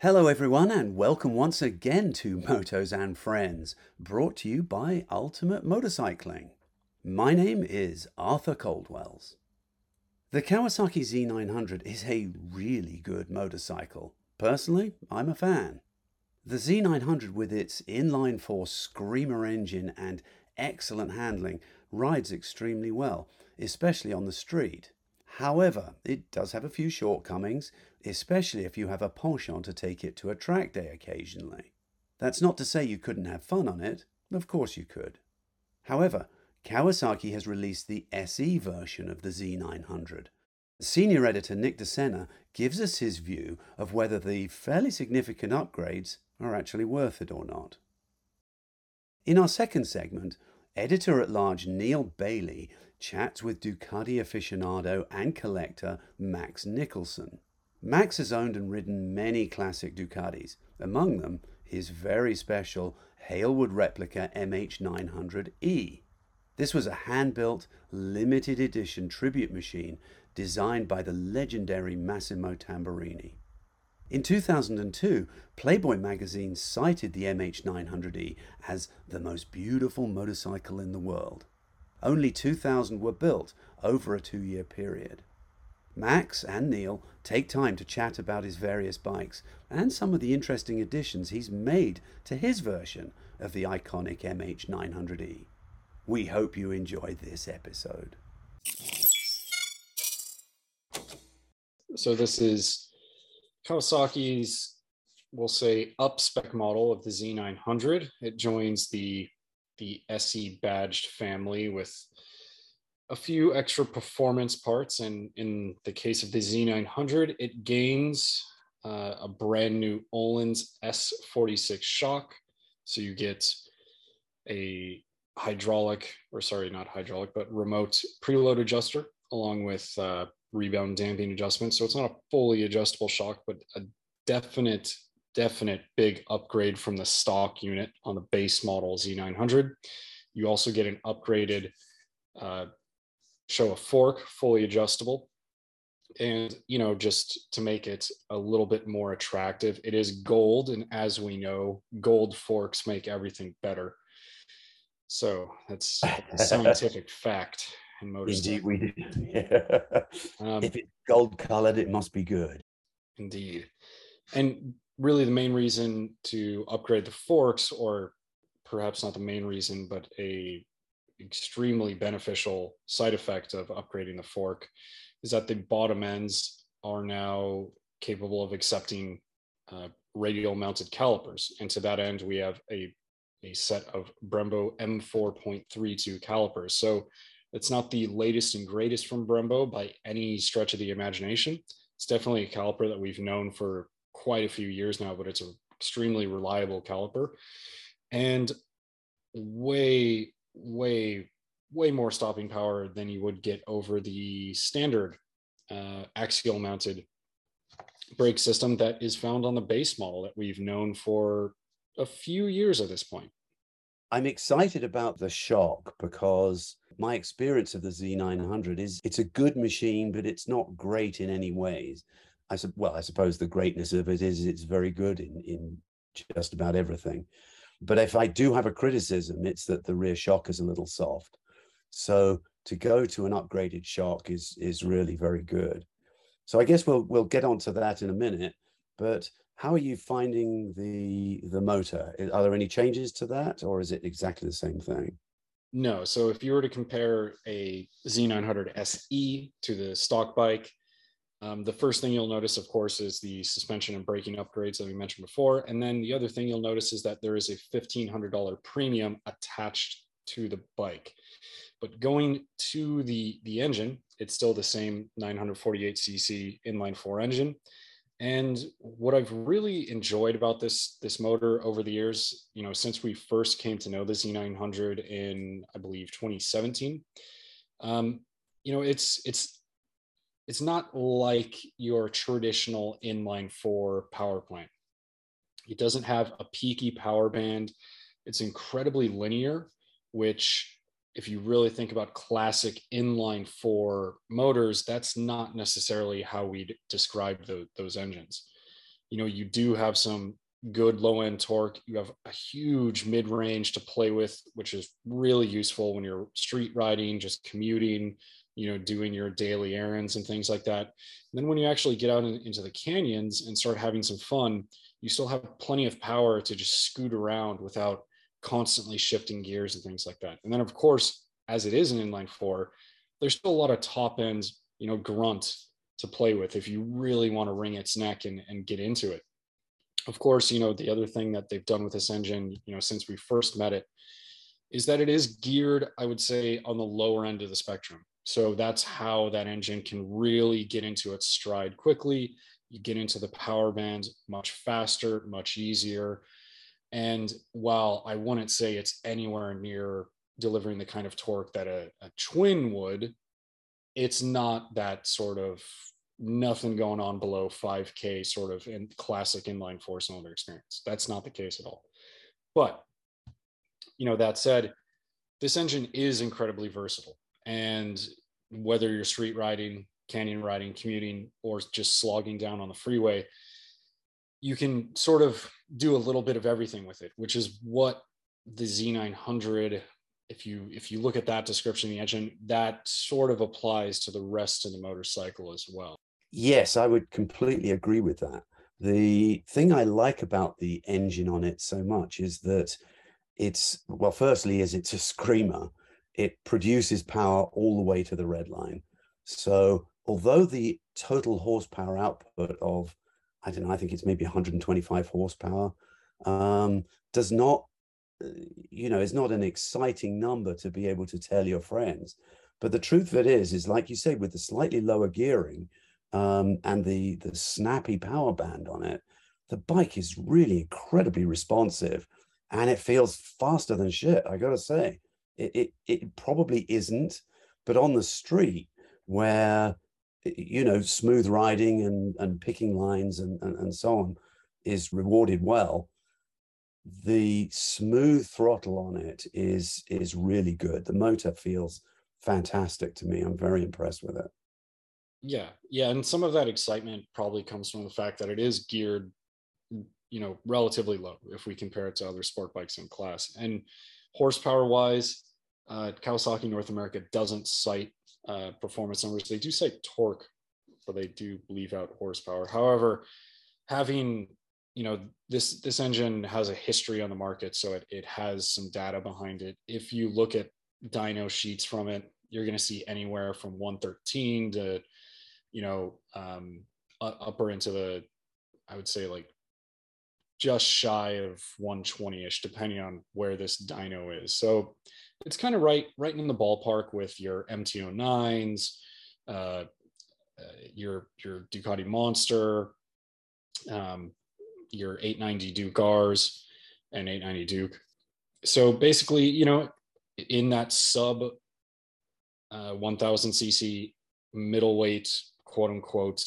Hello, everyone, and welcome once again to Motos and Friends, brought to you by Ultimate Motorcycling. My name is Arthur Coldwells. The Kawasaki Z900 is a really good motorcycle. Personally, I'm a fan. The Z900, with its inline four screamer engine and excellent handling, rides extremely well, especially on the street. However, it does have a few shortcomings, especially if you have a penchant to take it to a track day occasionally. That's not to say you couldn't have fun on it, of course you could. However, Kawasaki has released the SE version of the Z900. Senior editor Nick De Sena gives us his view of whether the fairly significant upgrades are actually worth it or not. In our second segment, editor at large Neil Bailey chats with Ducati aficionado and collector Max Nicholson. Max has owned and ridden many classic Ducatis, among them his very special Hailwood replica MH900E. This was a hand built, limited edition tribute machine designed by the legendary Massimo Tamburini. In 2002, Playboy magazine cited the MH900E as the most beautiful motorcycle in the world. Only 2,000 were built over a two year period. Max and Neil take time to chat about his various bikes and some of the interesting additions he's made to his version of the iconic MH900E. We hope you enjoyed this episode. So, this is Kawasaki's, we'll say, up spec model of the Z900. It joins the the SE badged family with a few extra performance parts. And in the case of the Z900, it gains uh, a brand new Öhlins S46 shock. So you get a hydraulic, or sorry, not hydraulic, but remote preload adjuster along with uh, rebound damping adjustment. So it's not a fully adjustable shock, but a definite definite big upgrade from the stock unit on the base model Z900. You also get an upgraded uh, Showa fork, fully adjustable. And, you know, just to make it a little bit more attractive, it is gold. And as we know, gold forks make everything better. So that's a scientific fact in. Indeed, we do. Yeah. Um, if it's gold colored, it must be good. Indeed. And really the main reason to upgrade the forks or perhaps not the main reason but a extremely beneficial side effect of upgrading the fork is that the bottom ends are now capable of accepting uh, radial mounted calipers. And to that end we have a, a set of brembo m4.32 calipers. So it's not the latest and greatest from brembo by any stretch of the imagination. It's definitely a caliper that we've known for quite a few years now, but it's an extremely reliable caliper. And way, way, way more stopping power than you would get over the standard uh, axial mounted brake system that is found on the base model that we've known for a few years at this point. I'm excited about the shock because my experience of the Z900 is it's a good machine, but it's not great in any ways. I said well, I suppose the greatness of it is it's very good in in just about everything. But if I do have a criticism, it's that the rear shock is a little soft. So to go to an upgraded shock is is really very good. So I guess we'll we'll get onto that in a minute. But how are you finding the the motor? Are there any changes to that, or is it exactly the same thing? No. So if you were to compare a Z900 SE to the stock bike, um, the first thing you'll notice, of course, is the suspension and braking upgrades that we mentioned before. And then the other thing you'll notice is that there is a $1,500 premium attached to the bike. But going to the, the engine, it's still the same 948cc inline four engine. And what I've really enjoyed about this this motor over the years, you know, since we first came to know the Z900 in, I believe, 2017, um, you know, it's it's it's not like your traditional inline four power plant. It doesn't have a peaky power band. It's incredibly linear, which if you really think about classic inline four motors, that's not necessarily how we describe the, those engines. you know, you do have some good low end torque. You have a huge mid range to play with, which is really useful when you're street riding, just commuting, you know, doing your daily errands and things like that. And then when you actually get out in, into the canyons and start having some fun, you still have plenty of power to just scoot around without constantly shifting gears and things like that. And then, of course, as it is an inline four, there's still a lot of top end, you know, grunt to play with if you really want to wring its neck and, and get into it. Of course, you know, the other thing that they've done with this engine, you know, since we first met it, is that it is geared, I would say, on the lower end of the spectrum. So that's how that engine can really get into its stride quickly. You get into the power band much faster, much easier. And while I wouldn't say it's anywhere near delivering the kind of torque that a, a twin would, it's not that sort of nothing going on below 5k sort of in classic inline four cylinder experience that's not the case at all but you know that said this engine is incredibly versatile and whether you're street riding canyon riding commuting or just slogging down on the freeway you can sort of do a little bit of everything with it which is what the z900 if you if you look at that description the engine that sort of applies to the rest of the motorcycle as well. Yes i would completely agree with that. The thing i like about the engine on it so much is that it's well firstly is it's a screamer it produces power all the way to the red line so although the total horsepower output of i don't know i think it's maybe 125 horsepower um, does not you know, is not an exciting number to be able to tell your friends. But the truth of it is, is like you say, with the slightly lower gearing um, and the the snappy power band on it, the bike is really incredibly responsive, and it feels faster than shit. I gotta say, it it, it probably isn't, but on the street where you know smooth riding and and picking lines and and, and so on is rewarded well the smooth throttle on it is is really good. The motor feels fantastic to me. I'm very impressed with it. Yeah, yeah, and some of that excitement probably comes from the fact that it is geared, you know, relatively low if we compare it to other sport bikes in class. And horsepower wise, uh, Kawasaki North America doesn't cite uh, performance numbers. They do cite torque, but they do leave out horsepower. However, having you know this this engine has a history on the market so it, it has some data behind it if you look at dyno sheets from it you're going to see anywhere from 113 to you know um, upper into the i would say like just shy of 120ish depending on where this dyno is so it's kind of right right in the ballpark with your mt09s uh, uh, your your ducati monster um, your 890 Duke R's and 890 Duke. So basically, you know, in that sub uh, 1000 cc middleweight, quote unquote,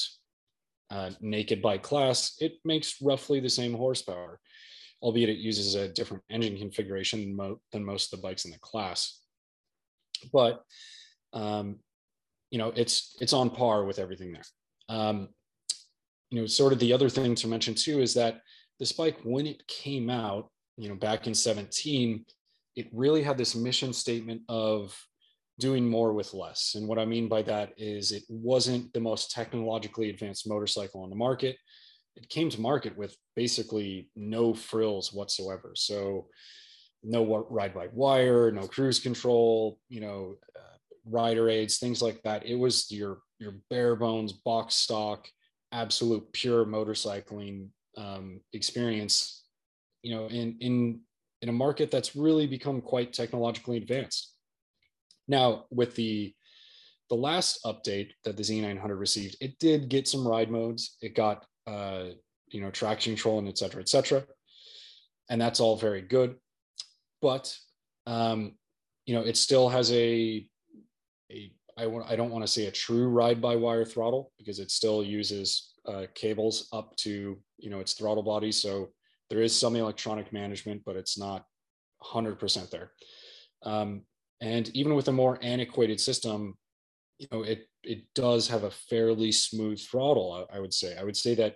uh, naked bike class, it makes roughly the same horsepower, albeit it uses a different engine configuration than, mo- than most of the bikes in the class. But um, you know, it's it's on par with everything there. Um, you know, sort of the other thing to mention too is that this bike, when it came out, you know, back in 17, it really had this mission statement of doing more with less. And what I mean by that is it wasn't the most technologically advanced motorcycle on the market. It came to market with basically no frills whatsoever. So no ride by wire, no cruise control, you know, uh, rider aids, things like that. It was your your bare bones box stock absolute pure motorcycling um, experience, you know, in in in a market that's really become quite technologically advanced. Now, with the the last update that the Z900 received, it did get some ride modes. It got uh, you know traction control and et cetera, et cetera, and that's all very good. But um, you know, it still has a a I want I don't want to say a true ride by wire throttle because it still uses uh, cables up to you know its throttle body. So there is some electronic management, but it's not 100% there. Um, and even with a more antiquated system, you know it it does have a fairly smooth throttle. I, I would say. I would say that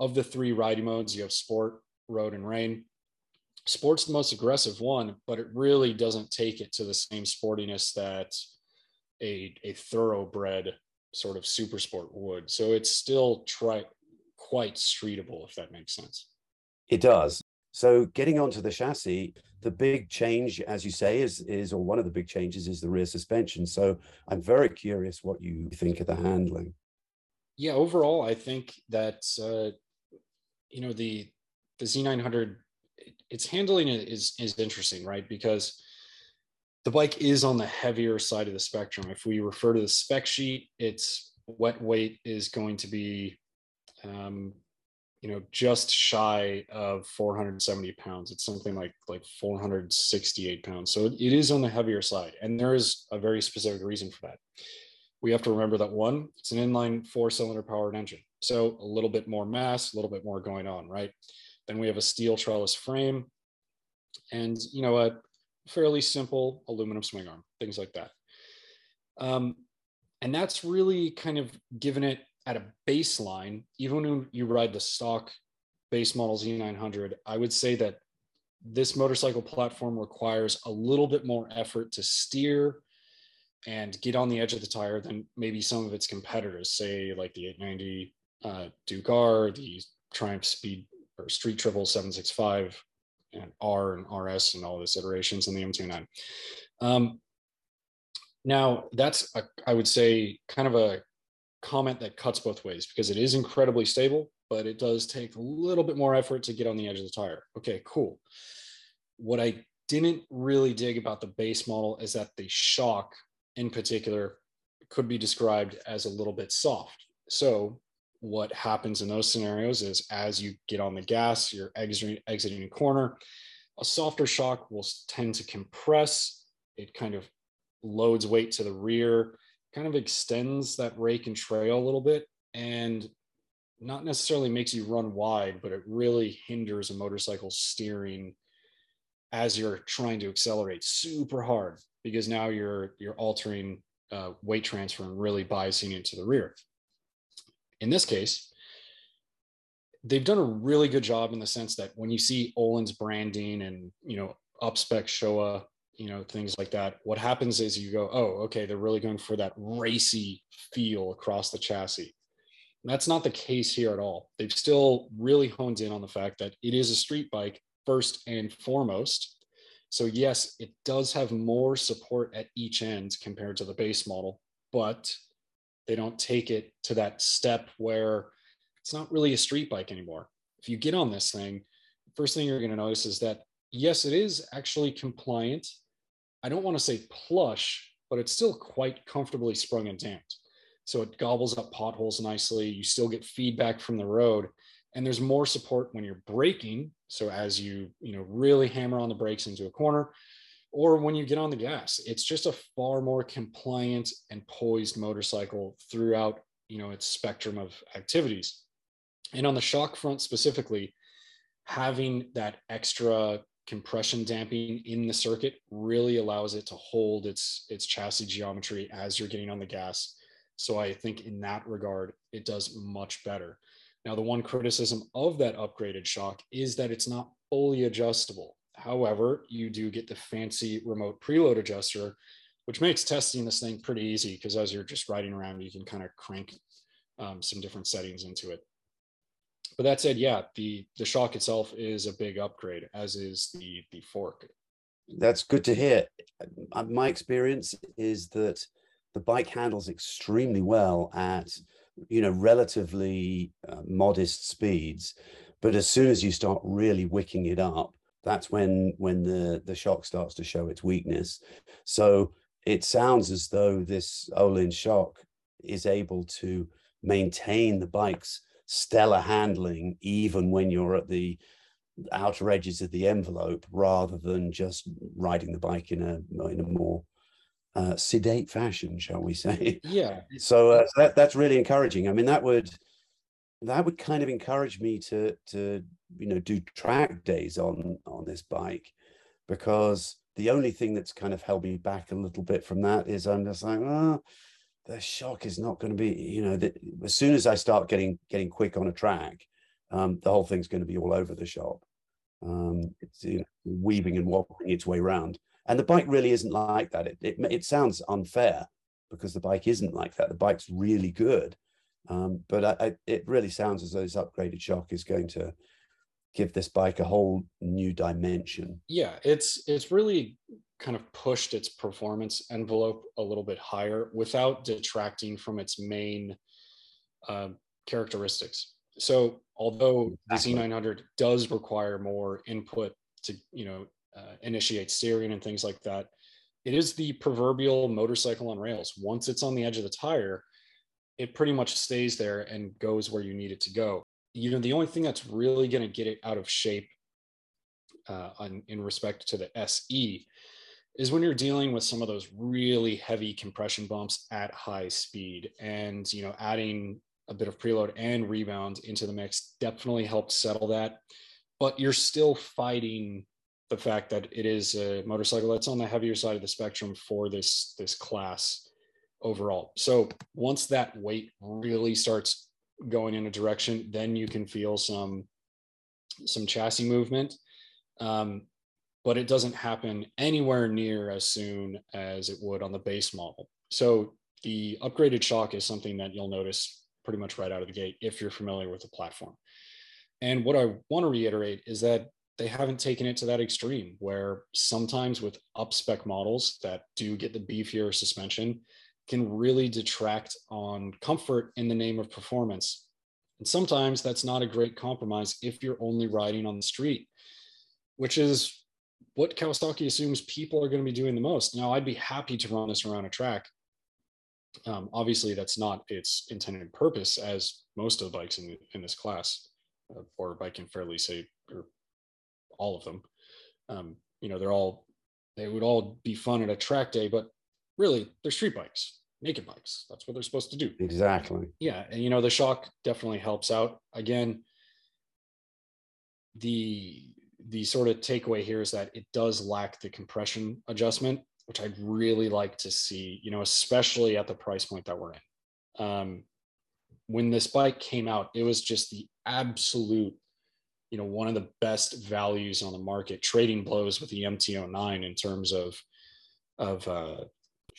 of the three riding modes, you have sport, road, and rain. Sport's the most aggressive one, but it really doesn't take it to the same sportiness that a, a thoroughbred sort of super sport would. So it's still try, quite streetable, if that makes sense. It does. So getting onto the chassis, the big change, as you say, is is or one of the big changes is the rear suspension. So I'm very curious what you think of the handling. Yeah, overall, I think that uh, you know the the Z900, its handling is is interesting, right? Because the bike is on the heavier side of the spectrum. If we refer to the spec sheet, its wet weight is going to be um, you know just shy of 470 pounds. It's something like like 468 pounds. So it is on the heavier side and there is a very specific reason for that. We have to remember that one it's an inline four cylinder powered engine so a little bit more mass a little bit more going on right? Then we have a steel trellis frame and you know a fairly simple aluminum swing arm things like that. Um, and that's really kind of given it at a baseline, even when you ride the stock base model Z900, I would say that this motorcycle platform requires a little bit more effort to steer and get on the edge of the tire than maybe some of its competitors, say like the 890 uh, Duke R, the Triumph Speed or Street Triple 765, and R and RS and all this iterations in the MT09. Um, now that's a, I would say kind of a comment that cuts both ways because it is incredibly stable, but it does take a little bit more effort to get on the edge of the tire. Okay, cool. What I didn't really dig about the base model is that the shock in particular could be described as a little bit soft. So what happens in those scenarios is as you get on the gas, you're exiting, exiting a corner, a softer shock will tend to compress. It kind of loads weight to the rear kind of extends that rake and trail a little bit and not necessarily makes you run wide, but it really hinders a motorcycle steering as you're trying to accelerate super hard because now you're you're altering uh, weight transfer and really biasing it to the rear. In this case, they've done a really good job in the sense that when you see Öhlins branding and you know upspec Showa you know things like that what happens is you go oh okay they're really going for that racy feel across the chassis. And that's not the case here at all. They've still really honed in on the fact that it is a street bike first and foremost. So yes it does have more support at each end compared to the base model but they don't take it to that step where it's not really a street bike anymore. If you get on this thing first thing you're going to notice is that yes it is actually compliant I don't want to say plush, but it's still quite comfortably sprung and damped. So it gobbles up potholes nicely. You still get feedback from the road, and there's more support when you're braking. So as you you know really hammer on the brakes into a corner, or when you get on the gas, it's just a far more compliant and poised motorcycle throughout you know its spectrum of activities. And on the shock front specifically, having that extra compression damping in the circuit really allows it to hold its its chassis geometry as you're getting on the gas. So i think in that regard it does much better. Now the one criticism of that upgraded shock is that it's not fully adjustable. However you do get the fancy remote preload adjuster which makes testing this thing pretty easy because as you're just riding around you can kind of crank um, some different settings into it but that said, yeah, the the shock itself is a big upgrade, as is the the fork. That's good to hear. Uh, my experience is that the bike handles extremely well at you know relatively uh, modest speeds, but as soon as you start really wicking it up, that's when when the the shock starts to show its weakness. So it sounds as though this Olin shock is able to maintain the bike's stellar handling even when you're at the outer edges of the envelope rather than just riding the bike in a in a more uh, sedate fashion shall we say. Yeah. So, uh, that, that's really encouraging. I mean that would that would kind of encourage me to to you know do track days on on this bike because the only thing that's kind of held me back a little bit from that is i'm just like oh the shock is not going to be, you know, as soon as I start getting getting quick on a track, um, the whole thing's going to be all over the shop. Um, it's you know, weaving and wobbling its way around. And the bike really isn't like that. It, it, it sounds unfair because the bike isn't like that. The bike's really good. Um, but I, I, it really sounds as though this upgraded shock is going to give this bike a whole new dimension. Yeah, it's it's really kind of pushed its performance envelope a little bit higher without detracting from its main uh, characteristics. So although exactly. the Z900 does require more input to you know uh, initiate steering and things like that, it is the proverbial motorcycle on rails. Once it's on the edge of the tire, it pretty much stays there and goes where you need it to go. You know, the only thing that's really going to get it out of shape uh, on, in respect to the SE is when you're dealing with some of those really heavy compression bumps at high speed. And you know adding a bit of preload and rebound into the mix definitely helped settle that. But you're still fighting the fact that it is a motorcycle that's on the heavier side of the spectrum for this this class overall. So once that weight really starts going in a direction then you can feel some some chassis movement. Um, but it doesn't happen anywhere near as soon as it would on the base model. So the upgraded shock is something that you'll notice pretty much right out of the gate if you're familiar with the platform. And what I want to reiterate is that they haven't taken it to that extreme where sometimes with up spec models that do get the beefier suspension can really detract on comfort in the name of performance. And sometimes that's not a great compromise if you're only riding on the street, which is what Kawasaki assumes people are going to be doing the most. Now, I'd be happy to run this around a track. Um, obviously, that's not its intended purpose, as most of the bikes in, in this class, uh, or I can fairly say, or all of them. Um, you know, they're all they would all be fun at a track day, but really, they're street bikes, naked bikes. That's what they're supposed to do. Exactly. Yeah, and you know, the shock definitely helps out. Again, the the sort of takeaway here is that it does lack the compression adjustment, which I'd really like to see, you know, especially at the price point that we're in. Um, when this bike came out, it was just the absolute, you know, one of the best values on the market, trading blows with the MT09 in terms of, of, uh,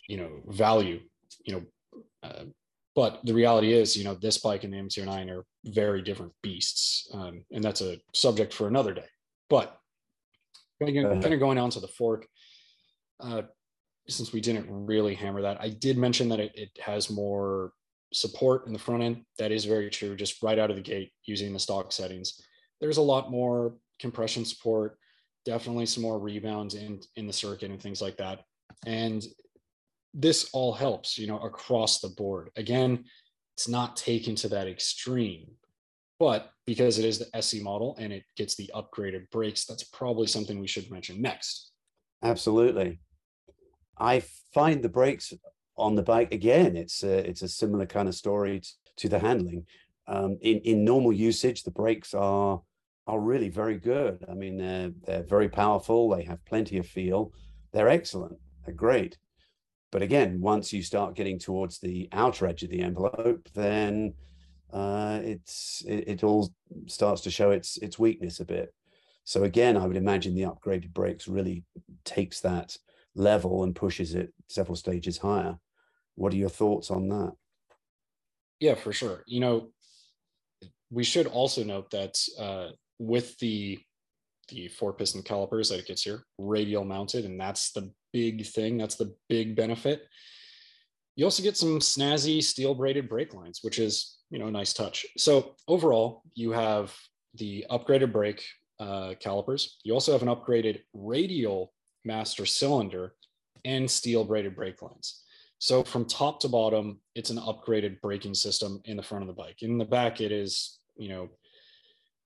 you know, value, you know, uh, but the reality is, you know, this bike and the MT09 are very different beasts. Um, and that's a subject for another day. But kind of, kind of going on to the fork, uh, since we didn't really hammer that, I did mention that it, it has more support in the front end. That is very true, just right out of the gate using the stock settings. There's a lot more compression support, definitely some more rebounds in, in the circuit and things like that. And this all helps, you know, across the board. Again, it's not taken to that extreme, but because it is the SE model and it gets the upgraded brakes, that's probably something we should mention next. Absolutely. I find the brakes on the bike again. It's a, it's a similar kind of story to the handling. Um, in in normal usage, the brakes are are really very good. I mean, they're they're very powerful. They have plenty of feel. They're excellent. They're great. But again, once you start getting towards the outer edge of the envelope, then uh, it's it, it, all starts to show its its weakness a bit. So again, I would imagine the upgraded brakes really takes that level and pushes it several stages higher. What are your thoughts on that? Yeah, for sure. You know, we should also note that uh, with the the four piston calipers that it gets here, radial mounted, and that's the big thing. That's the big benefit. You also get some snazzy steel braided brake lines, which is you know, nice touch. So overall, you have the upgraded brake uh, calipers. You also have an upgraded radial master cylinder and steel braided brake lines. So from top to bottom, it's an upgraded braking system in the front of the bike. In the back, it is, you know,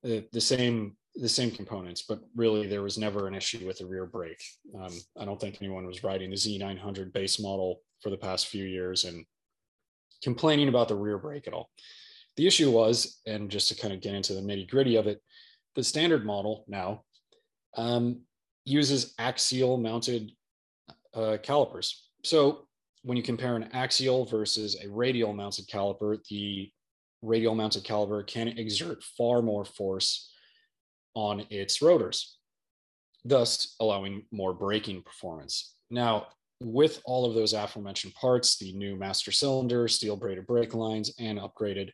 the, the same the same components, but really there was never an issue with the rear brake. Um, I don't think anyone was riding the Z900 base model for the past few years and complaining about the rear brake at all. The issue was, and just to kind of get into the nitty gritty of it, the standard model now um, uses axial mounted uh, calipers. So when you compare an axial versus a radial mounted caliper, the radial mounted caliper can exert far more force on its rotors, thus allowing more braking performance. Now, with all of those aforementioned parts, the new master cylinder, steel braided brake lines, and upgraded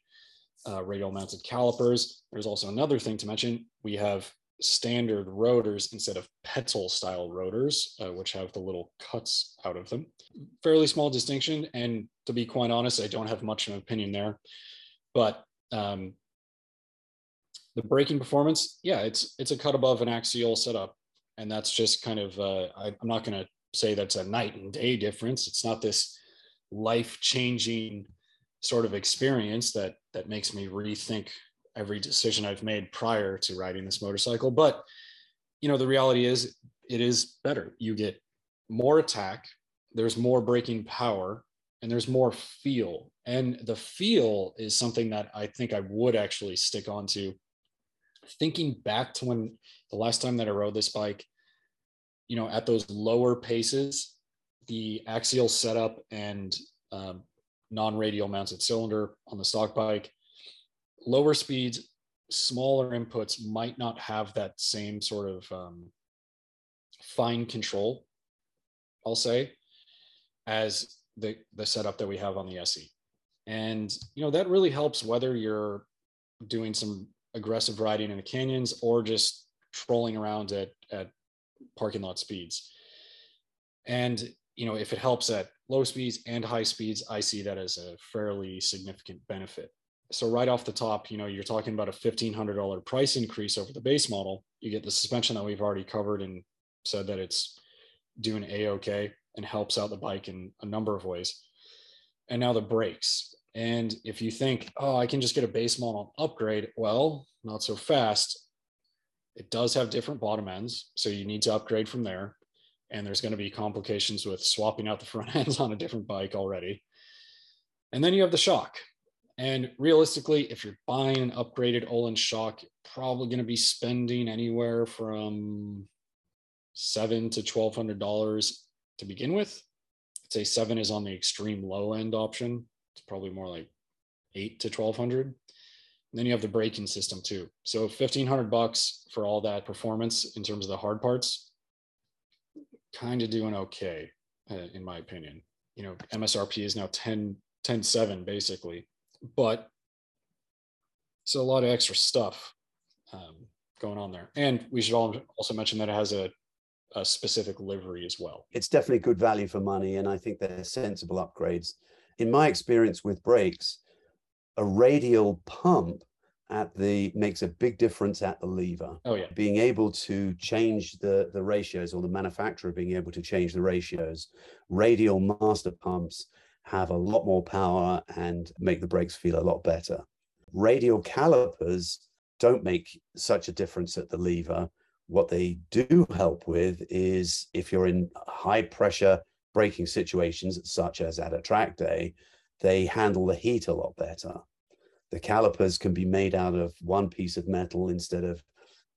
uh, radial mounted calipers, there's also another thing to mention. We have standard rotors instead of petal style rotors, uh, which have the little cuts out of them. Fairly small distinction. And to be quite honest, I don't have much of an opinion there. But um, the braking performance, yeah, it's it's a cut above an axial setup, and that's just kind of uh, I, I'm not going to say that's a night and day difference. It's not this life changing sort of experience that that makes me rethink every decision I've made prior to riding this motorcycle. But you know, the reality is it is better. You get more attack, there's more braking power, and there's more feel. And the feel is something that I think I would actually stick on to. Thinking back to when the last time that I rode this bike, you know, at those lower paces, the axial setup and um, non-radial mounted cylinder on the stock bike lower speeds, smaller inputs might not have that same sort of um, fine control, I'll say, as the, the setup that we have on the SE. And, you know, that really helps whether you're doing some aggressive riding in the canyons or just trolling around at, at parking lot speeds. And, you know, if it helps at low speeds and high speeds, I see that as a fairly significant benefit so right off the top, you know, you're talking about a $1,500 price increase over the base model. You get the suspension that we've already covered and said that it's doing a-okay and helps out the bike in a number of ways. And now the brakes. And if you think, oh, I can just get a base model upgrade, well, not so fast. It does have different bottom ends, so you need to upgrade from there. And there's going to be complications with swapping out the front ends on a different bike already. And then you have the shock. And realistically, if you're buying an upgraded Öhlins shock, you're probably going to be spending anywhere from seven to twelve hundred dollars to begin with. I'd say seven is on the extreme low end option. It's probably more like eight to twelve hundred. Then you have the braking system too. So fifteen hundred bucks for all that performance in terms of the hard parts. Kind of doing okay, uh, in my opinion. You know, MSRP is now 10, 10 7 basically but so a lot of extra stuff um, going on there. And we should all also mention that it has a, a specific livery as well. It's definitely good value for money, and I think they're sensible upgrades. In my experience with brakes, a radial pump at the makes a big difference at the lever. Oh yeah. Being able to change the the ratios or the manufacturer being able to change the ratios. Radial master pumps have a lot more power and make the brakes feel a lot better. Radial calipers don't make such a difference at the lever. What they do help with is if you're in high pressure braking situations, such as at a track day, they handle the heat a lot better. The calipers can be made out of one piece of metal instead of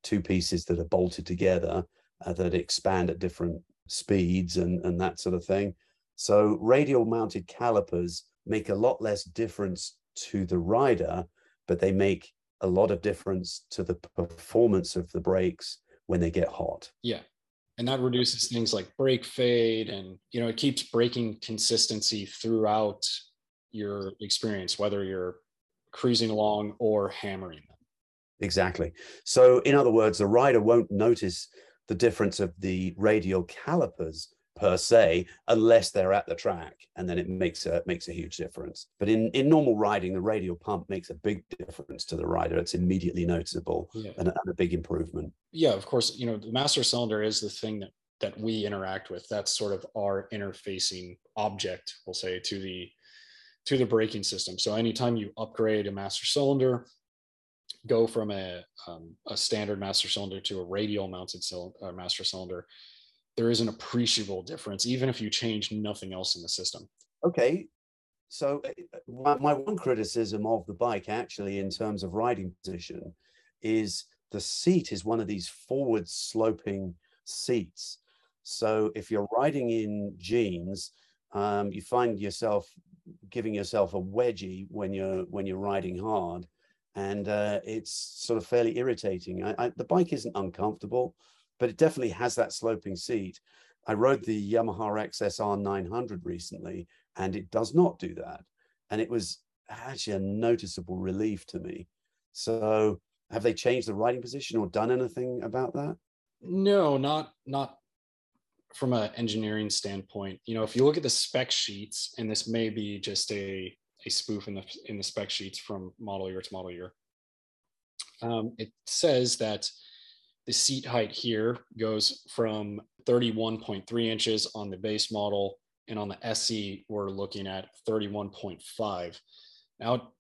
two pieces that are bolted together uh, that expand at different speeds and, and that sort of thing. So radial mounted calipers make a lot less difference to the rider, but they make a lot of difference to the performance of the brakes when they get hot. Yeah. And that reduces things like brake fade and you know it keeps braking consistency throughout your experience, whether you're cruising along or hammering them. Exactly. So in other words, the rider won't notice the difference of the radial calipers per se unless they're at the track and then it makes a makes a huge difference but in in normal riding the radial pump makes a big difference to the rider it's immediately noticeable yeah. and, and, a big improvement yeah of course you know the master cylinder is the thing that that we interact with that's sort of our interfacing object we'll say to the to the braking system so anytime you upgrade a master cylinder go from a um, a standard master cylinder to a radial mounted cylinder, uh, master cylinder there is an appreciable difference, even if you change nothing else in the system. Okay. So, my, my one criticism of the bike, actually, in terms of riding position, is the seat is one of these forward sloping seats. So, if you're riding in jeans, um, you find yourself giving yourself a wedgie when you're when you're riding hard, and uh, it's sort of fairly irritating. I, I, the bike isn't uncomfortable, but it definitely has that sloping seat. I rode the Yamaha XSR 900 recently, and it does not do that, and it was actually a noticeable relief to me. So, have they changed the riding position or done anything about that? No, not not from an engineering standpoint, you know, if you look at the spec sheets, and this may be just a, a spoof in the in the spec sheets from model year to model year, um, it says that the seat height here goes from 31.3 inches on the base model, and on the SE, we're looking at 31.5. Now,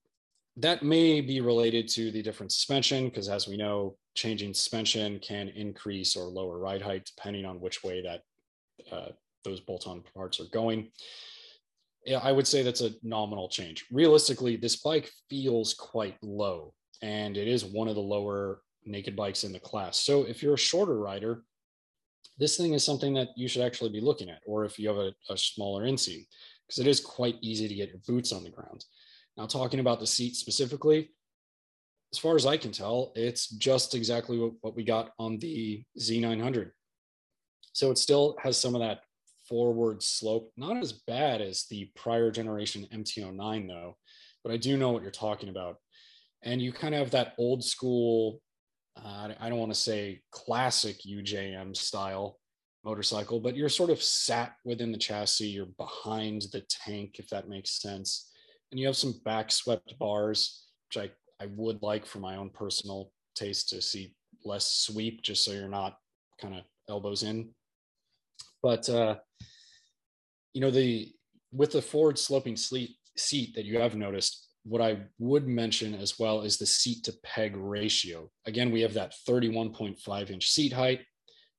that may be related to the different suspension, because as we know, changing suspension can increase or lower ride height depending on which way that uh, those bolt-on parts are going. Yeah, I would say that's a nominal change. Realistically, this bike feels quite low, and it is one of the lower naked bikes in the class. So if you're a shorter rider, this thing is something that you should actually be looking at, or if you have a, a smaller inseam, because it is quite easy to get your boots on the ground. Now, talking about the seat specifically, as far as I can tell, it's just exactly what, what we got on the Z900. So it still has some of that forward slope, not as bad as the prior generation MT09 though, but I do know what you're talking about. And you kind of have that old school, uh, I don't want to say classic UJM style motorcycle, but you're sort of sat within the chassis, you're behind the tank, if that makes sense. And you have some back swept bars, which I, I would like for my own personal taste to see less sweep, just so you're not kind of elbows in but uh, you know the with the forward sloping seat seat that you have noticed, what I would mention as well is the seat to peg ratio. Again, we have that 31.5 inch seat height,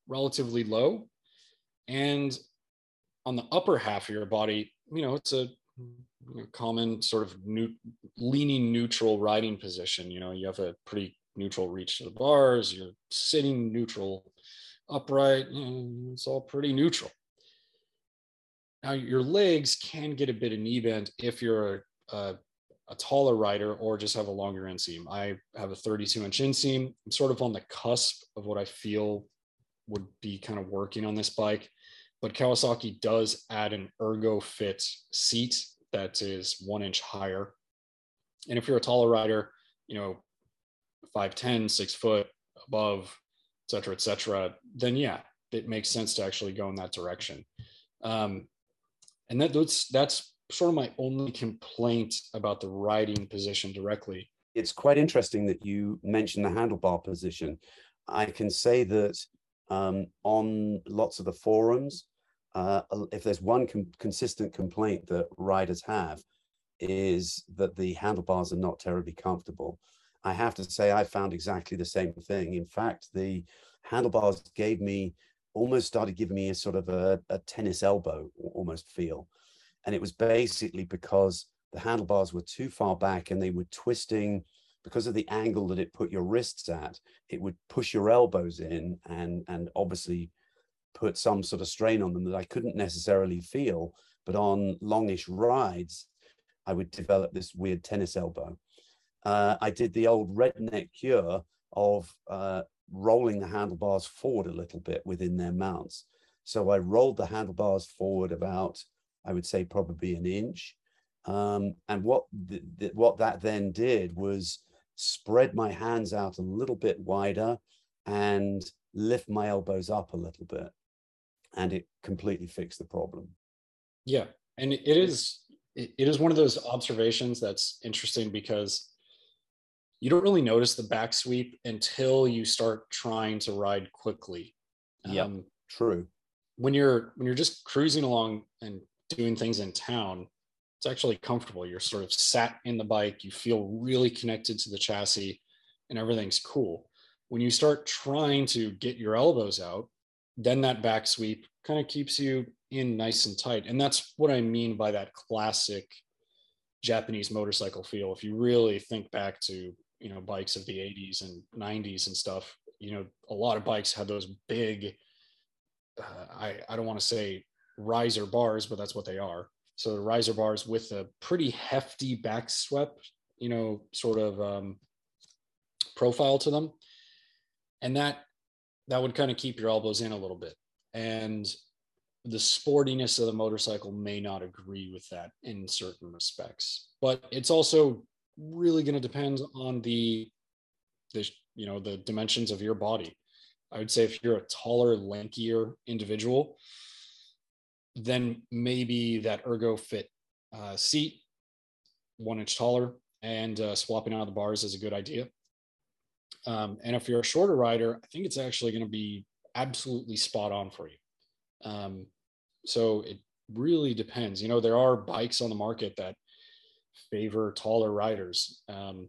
relatively low, and on the upper half of your body, you know, it's a common sort of new, leaning neutral riding position. You know, you have a pretty neutral reach to the bars. You're sitting neutral upright, it's all pretty neutral. Now, your legs can get a bit of knee bend if you're a, a, a taller rider or just have a longer inseam. I have a 32 inch inseam. I'm sort of on the cusp of what I feel would be kind of working on this bike. But Kawasaki does add an ergo fit seat that is one inch higher. And if you're a taller rider, you know, 5'10, six foot above, cetera, et cetera, then yeah, it makes sense to actually go in that direction. Um, and that, that's that's sort of my only complaint about the riding position directly. It's quite interesting that you mentioned the handlebar position. I can say that um, on lots of the forums, uh, if there's one com- consistent complaint that riders have, is that the handlebars are not terribly comfortable. I have to say, I found exactly the same thing. In fact, the handlebars gave me almost started giving me a sort of a, a tennis elbow almost feel. And it was basically because the handlebars were too far back and they were twisting because of the angle that it put your wrists at, it would push your elbows in and and obviously put some sort of strain on them that I couldn't necessarily feel. But on longish rides, I would develop this weird tennis elbow uh, I did the old redneck cure of uh, rolling the handlebars forward a little bit within their mounts. So I rolled the handlebars forward about, I would say, probably an inch. Um, and what th- th- what that then did was spread my hands out a little bit wider and lift my elbows up a little bit, and it completely fixed the problem. Yeah, and it is it is one of those observations that's interesting because you don't really notice the back sweep until you start trying to ride quickly. Yeah, um, true. When you're when you're just cruising along and doing things in town, it's actually comfortable. You're sort of sat in the bike, you feel really connected to the chassis, and everything's cool. When you start trying to get your elbows out, then that back sweep kind of keeps you in nice and tight. And that's what I mean by that classic Japanese motorcycle feel. If you really think back to you know bikes of the 80s and 90s and stuff you know a lot of bikes had those big uh, i i don't want to say riser bars but that's what they are So the riser bars with a pretty hefty back swept, you know, sort of um, profile to them. And that that would kind of keep your elbows in a little bit. And the sportiness of the motorcycle may not agree with that in certain respects. But it's also really going to depend on the the you know the dimensions of your body. I would say if you're a taller, lankier individual, then maybe that ErgoFit uh, seat, one inch taller, and uh, swapping out the bars is a good idea. Um, and if you're a shorter rider, I think it's actually going to be absolutely spot on for you. Um, so it really depends. You know, there are bikes on the market that favor taller riders. Um,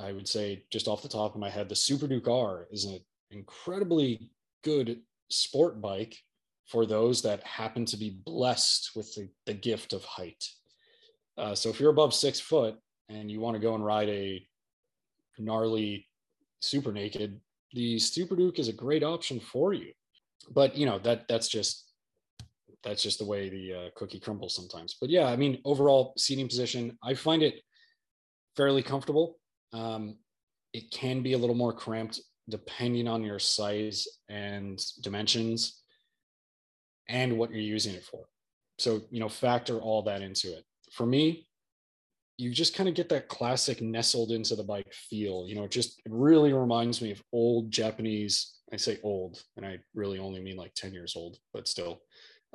I would say, just off the top of my head, the Super Duke R is an incredibly good sport bike for those that happen to be blessed with the, the gift of height. Uh, so if you're above six foot and you want to go and ride a gnarly super naked, the Super Duke is a great option for you. But you know that that's just that's just the way the uh, cookie crumbles sometimes. But yeah, I mean, overall seating position, I find it fairly comfortable. Um, it can be a little more cramped depending on your size and dimensions and what you're using it for. So, you know, factor all that into it. For me, you just kind of get that classic nestled into the bike feel. You know, it just it really reminds me of old Japanese. I say old, and I really only mean like 10 years old, but still,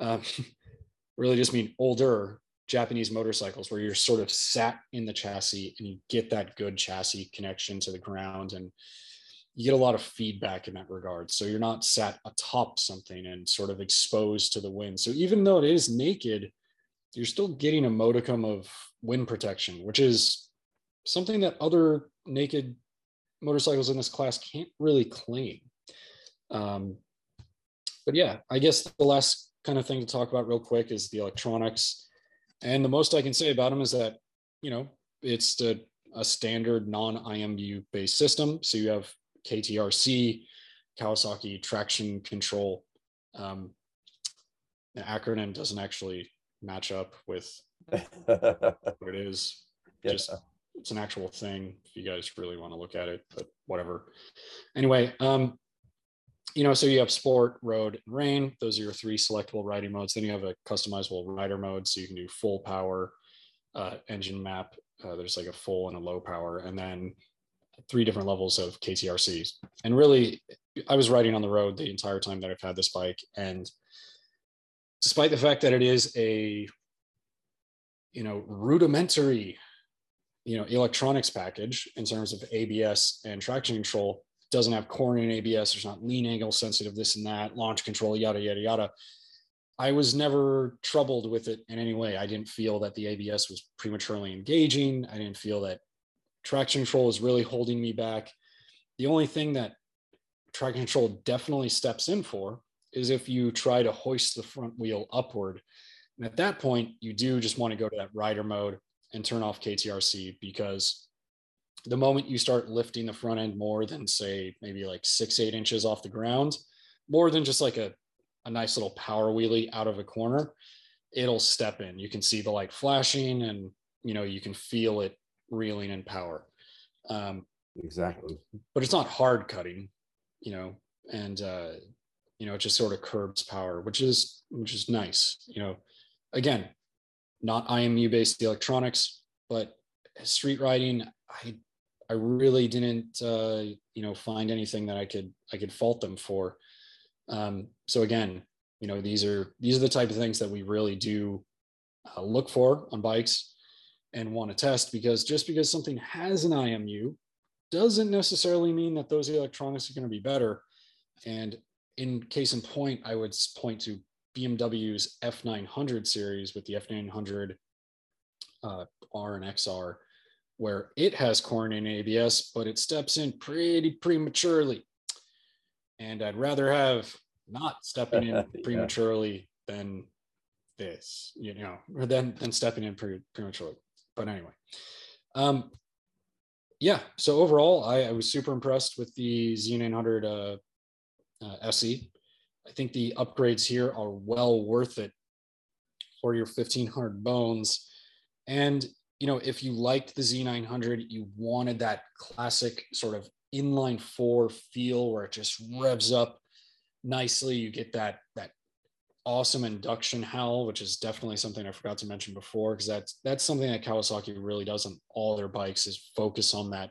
um, really just mean older Japanese motorcycles where you're sort of sat in the chassis and you get that good chassis connection to the ground and you get a lot of feedback in that regard. So you're not sat atop something and sort of exposed to the wind. So even though it is naked, you're still getting a modicum of wind protection, which is something that other naked motorcycles in this class can't really claim. Um, but yeah, I guess the last kind of thing to talk about real quick is the electronics. And the most I can say about them is that, you know, it's the, a standard non IMU based system. So you have KTRC, Kawasaki traction control. Um, the acronym doesn't actually match up with what it is. Yeah. Just it's an actual thing if you guys really want to look at it, but whatever. Anyway, um, you know, so you have sport, road, and rain. Those are your three selectable riding modes. Then you have a customizable rider mode, so you can do full power, uh, engine map. Uh, there's like a full and a low power, and then three different levels of KTRCs. And really, I was riding on the road the entire time that I've had this bike, and despite the fact that it is a you know rudimentary you know electronics package in terms of abs and traction control doesn't have cornering abs there's not lean angle sensitive this and that launch control yada yada yada. I was never troubled with it in any way. I didn't feel that the abs was prematurely engaging. I didn't feel that traction control was really holding me back. The only thing that traction control definitely steps in for is if you try to hoist the front wheel upward. And at that point, you do just want to go to that rider mode and turn off KTRC because the moment you start lifting the front end more than say maybe like six, eight inches off the ground, more than just like a, a nice little power wheelie out of a corner, it'll step in. You can see the light flashing and you know you can feel it reeling in power. Um, exactly. But it's not hard cutting, you know, and uh, you know it just sort of curbs power, which is which is nice. You know, again, not IMU based electronics, but street riding, I I really didn't uh, you know find anything that I could I could fault them for. Um, so again, you know these are these are the type of things that we really do uh, look for on bikes and want to test because just because something has an IMU doesn't necessarily mean that those electronics are going to be better. And in case in point, I would point to BMW's F900 series with the F900 uh, R and XR, where it has cornering ABS, but it steps in pretty prematurely. And I'd rather have not stepping in yeah. prematurely than this, you know, or than, than stepping in pre- prematurely. But anyway, um, yeah. So overall, I, I was super impressed with the Z900 uh, uh, SE. I think the upgrades here are well worth it for your 1500 bones. And, you know, if you liked the Z900, you wanted that classic sort of inline four feel where it just revs up nicely. You get that, that awesome induction howl, which is definitely something I forgot to mention before, because that's that's something that Kawasaki really does on all their bikes is focus on that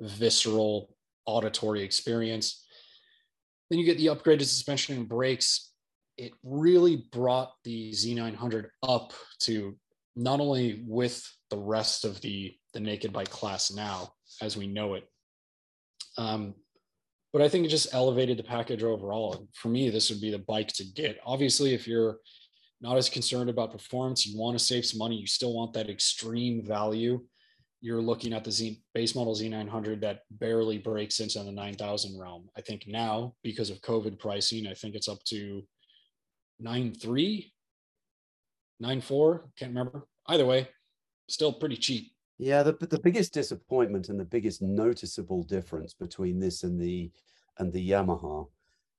visceral auditory experience. Then you get the upgraded suspension and brakes. It really brought the Z900 up to not only with the rest of the the naked bike class now as we know it, um, but I think it just elevated the package overall. For me, this would be the bike to get. Obviously, if you're not as concerned about performance, you want to save some money, you still want that extreme value. You're looking at the Z base model Z900 that barely breaks into the 9,000 realm. I think now, because of COVID pricing, I think it's up to 9.3, 9.4, can't remember. Either way, still pretty cheap. Yeah, the the biggest disappointment and the biggest noticeable difference between this and the and the Yamaha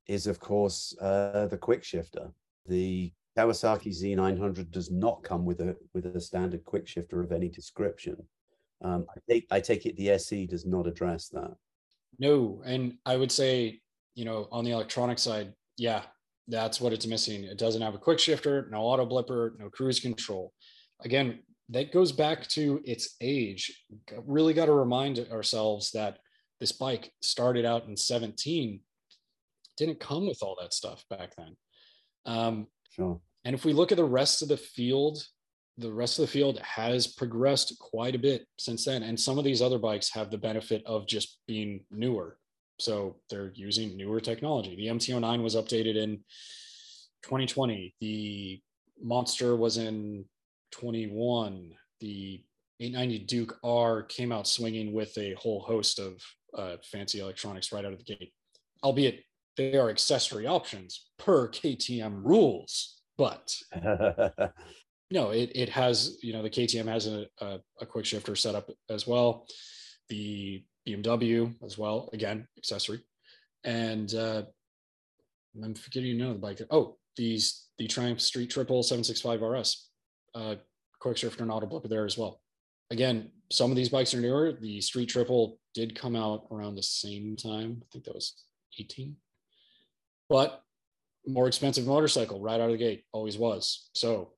is, of course, uh, the quick shifter. The Kawasaki Z900 does not come with a with a standard quick shifter of any description. Um, I take I take it the SE does not address that. No, and I would say, you know, on the electronic side, yeah, that's what it's missing. It doesn't have a quick shifter, no auto blipper, no cruise control. Again, that goes back to its age. Really got to remind ourselves that this bike started out in 17, didn't come with all that stuff back then. Um, sure. And if we look at the rest of the field, the rest of the field has progressed quite a bit since then. And some of these other bikes have the benefit of just being newer. So they're using newer technology. The MT09 was updated in 2020. The Monster was in 21, the 890 Duke R came out swinging with a whole host of uh, fancy electronics right out of the gate, albeit they are accessory options per KTM rules. But no, it, it has, you know, the KTM has a, a, a quick shifter setup as well. The BMW as well, again, accessory. And uh, I'm forgetting another bike. Oh, these the Triumph Street Triple 765 RS uh, quick shifter and auto blipper there as well. Again, some of these bikes are newer. The Street Triple did come out around the same time. I think that was 18. But more expensive motorcycle right out of the gate, always was. So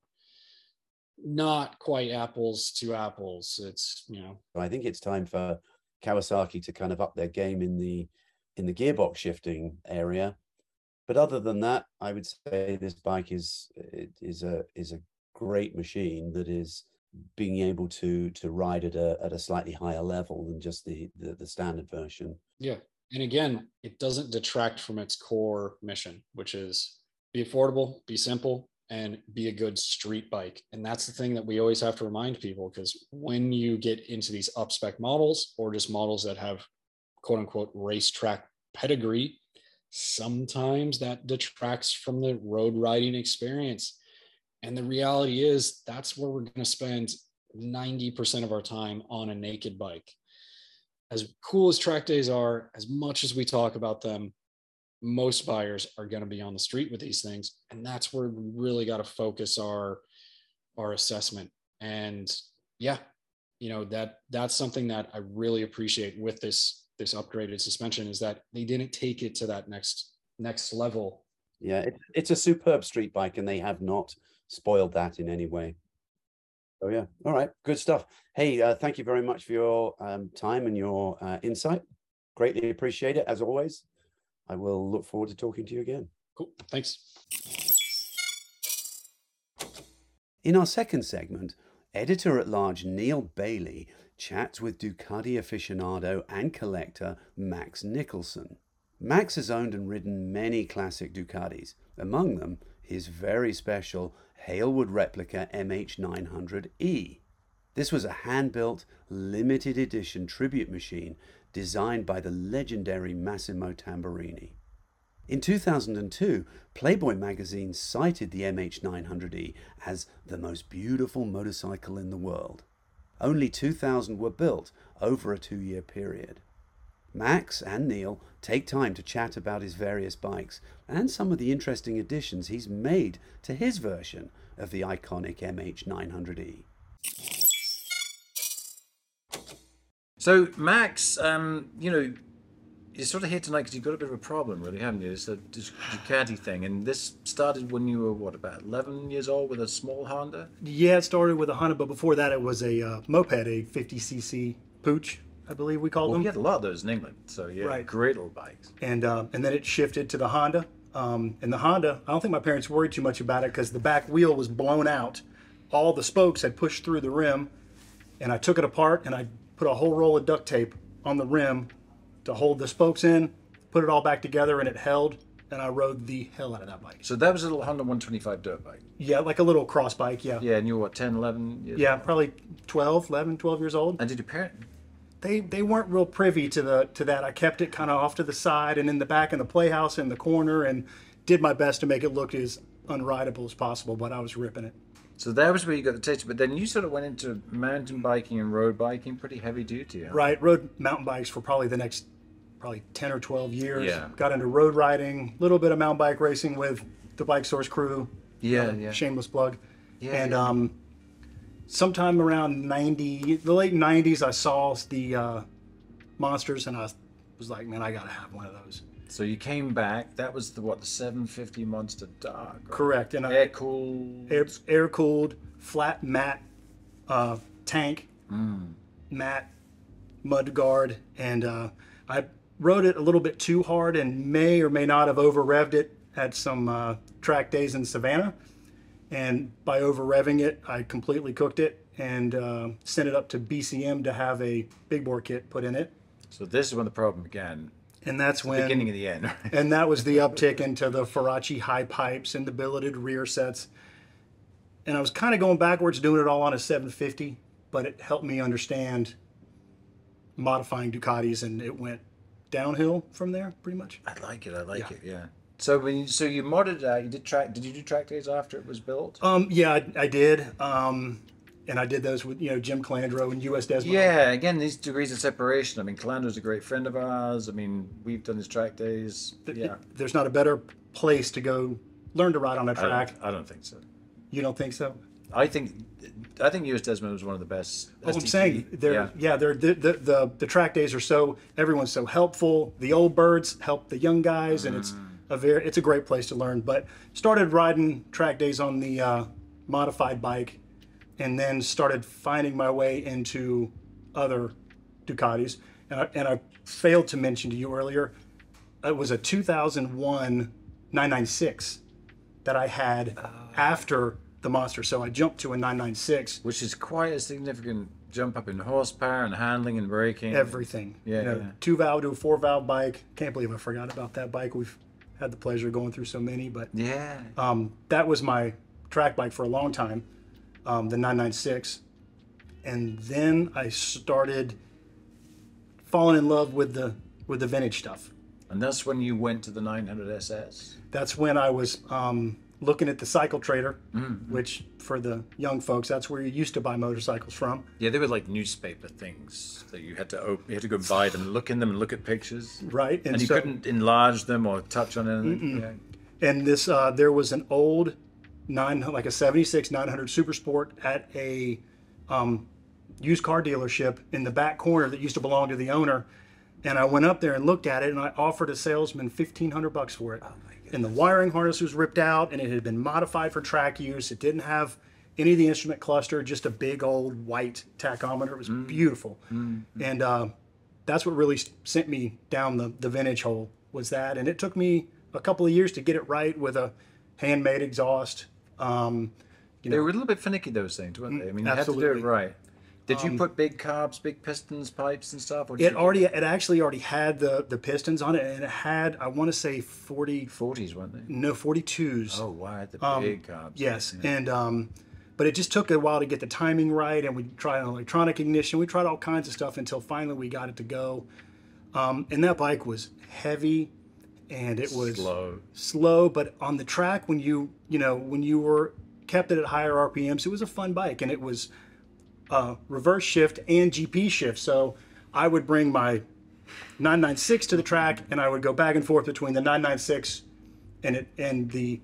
not quite apples to apples. It's, you know. I think it's time for Kawasaki to kind of up their game in the in the gearbox shifting area. But other than that, I would say this bike is is a is a great machine that is being able to to ride at a at a slightly higher level than just the, the the, standard version. Yeah. And again, it doesn't detract from its core mission, which is be affordable, be simple, and be a good street bike. And that's the thing that we always have to remind people because when you get into these up spec models or just models that have quote unquote racetrack pedigree, sometimes that detracts from the road riding experience. And the reality is, that's where we're going to spend 90% of our time on a naked bike. As cool as track days are, as much as we talk about them, most buyers are going to be on the street with these things. And that's where we really got to focus our our assessment. And yeah, you know, that that's something that I really appreciate with this this upgraded suspension is that they didn't take it to that next next level. Yeah, it, it's a superb street bike, and they have not spoiled that in any way. Oh yeah. All right. Good stuff. Hey, uh, thank you very much for your um, time and your uh, insight. Greatly appreciate it as always. I will look forward to talking to you again. Cool. Thanks. In our second segment, editor at large Neil Bailey chats with Ducati aficionado and collector Max Nicholson. Max has owned and ridden many classic Ducatis, among them his very special Hailwood replica MH900E. This was a hand-built, limited edition tribute machine designed by the legendary Massimo Tamburini. In 2002, Playboy magazine cited the MH900E as the most beautiful motorcycle in the world. Only 2,000 were built over a two year period. Max and Neil take time to chat about his various bikes and some of the interesting additions he's made to his version of the iconic MH900E. So, Max, um, you know, you're sort of here tonight because you've got a bit of a problem, really, haven't you? It's a Ducati thing. And this started when you were, what, about 11 years old with a small Honda? Yeah, it started with a Honda, but before that, it was a uh, moped, a 50cc Puch, I believe we called Well, them. we had a lot of those in England. So, yeah, Right. great little bikes. and uh, and then it shifted to the Honda. Um, and the Honda, I don't think my parents worried too much about it because the back wheel was blown out. All the spokes had pushed through the rim, and I took it apart and I put a whole roll of duct tape on the rim to hold the spokes in. Put it all back together, and it held. And I rode the hell out of that bike. So, that was a little Honda 125 dirt bike. Yeah, like a little cross bike. Yeah. Yeah, and you were, what, 10, 11 years Yeah, old? probably 12, 11, 12 years old. And did your parent? They they weren't real privy to the to that. I kept it kind of off to the side and in the back in the playhouse in the corner and did my best to make it look as unrideable as possible, but I was ripping it. So, that was where you got the taste. But then you sort of went into mountain biking and road biking, pretty heavy duty. huh? Right, rode mountain bikes for probably the next probably 10 or 12 years. Yeah. Got into road riding, a little bit of mountain bike racing with the Bike Source crew. Yeah, Uh, yeah. Shameless plug. Yeah, and yeah. um sometime around 90 the late 90s I saw the uh monsters and I was like, man, I got to have one of those. So you came back. That was the what the 750 Monster Dark. right? Correct. And Air cooled. air, air cooled, flat mat uh, tank, mat, mud guard, and uh, I rode it a little bit too hard and may or may not have over revved it at some uh, track days in Savannah. And by over revving it, I completely cooked it and uh, sent it up to BCM to have a big bore kit put in it. So this is when the problem began. And that's when the Beginning of the end. right? and that was the uptick into the Ferracci high pipes and the billeted rear sets. And I was kind of going backwards, doing it all on a 750, but it helped me understand modifying Ducatis, and it went downhill from there, pretty much. I like it. I like Yeah. it. Yeah. So when you, so you modded it out. You did track. Did you do track days after it was built? Um, yeah, I, I did, um, and I did those with you know Jim Calandro and U.S. Desmo. Yeah. Again, these degrees of separation. I mean, Calandro's a great friend of ours. I mean, we've done these track days. Yeah. There's not a better place to go learn to ride on a track. don't, I don't think so. You don't think so? I think I think US Desmo was one of the best. Oh, I'm saying they're yeah. yeah, they're the, the the the track days are so everyone's so helpful. The old birds help the young guys, and Mm. it's a very it's a great place to learn. But started riding track days on the uh, modified bike, and then started finding my way into other Ducatis. And I, and I failed to mention to you earlier, it was a 2001 996 that I had Oh. after the Monster. So I jumped to a 996 which is quite a significant jump up in horsepower and handling and braking. everything. Yeah, you know, yeah. two valve to a four valve bike. Can't believe I forgot about that bike. We've had the pleasure of going through so many, but Yeah. um, that was my track bike for a long time, um, the 996, and then I started falling in love with the with the vintage stuff. And that's when you went to the 900 SS. That's when I was um, looking at the Cycle Trader, Mm-hmm. which for the young folks, that's where you used to buy motorcycles from. Yeah, they were like newspaper things that you had to open, you had to go and buy them, look in them, and look at pictures. Right, And you so- couldn't enlarge them or touch on anything. Yeah. and this uh, there was an old nine like a 76 900 super sport at a um, used car dealership in the back corner that used to belong to the owner and i went up there and looked at it and i offered a salesman 1500 bucks for it and the wiring harness was ripped out and it had been modified for track use. It didn't have any of the instrument cluster just a big old white tachometer. It was beautiful. And uh, that's what really sent me down the, the vintage hole was that. And it took me a couple of years to get it right with a handmade exhaust. Um, you know, They were a little bit finicky, those things, weren't they? I mean, you had to do it right. Did you put big carbs, big pistons, pipes, and stuff? Or it already it actually already had the the pistons on it and it had i want to say 40 40s, weren't they? no 42s Oh, wow, the Um, big carbs. yes and um but it just took a while to get the timing right and we tried an electronic ignition we tried all kinds of stuff until finally we got it to go um, and that bike was heavy and it was Slow. slow, but on the track when you you know when you were kept it at higher RPMs, it was a fun bike, and it was uh, reverse shift and GP shift. So I would bring my 996 to the track, and I would go back and forth between the 996 and it and the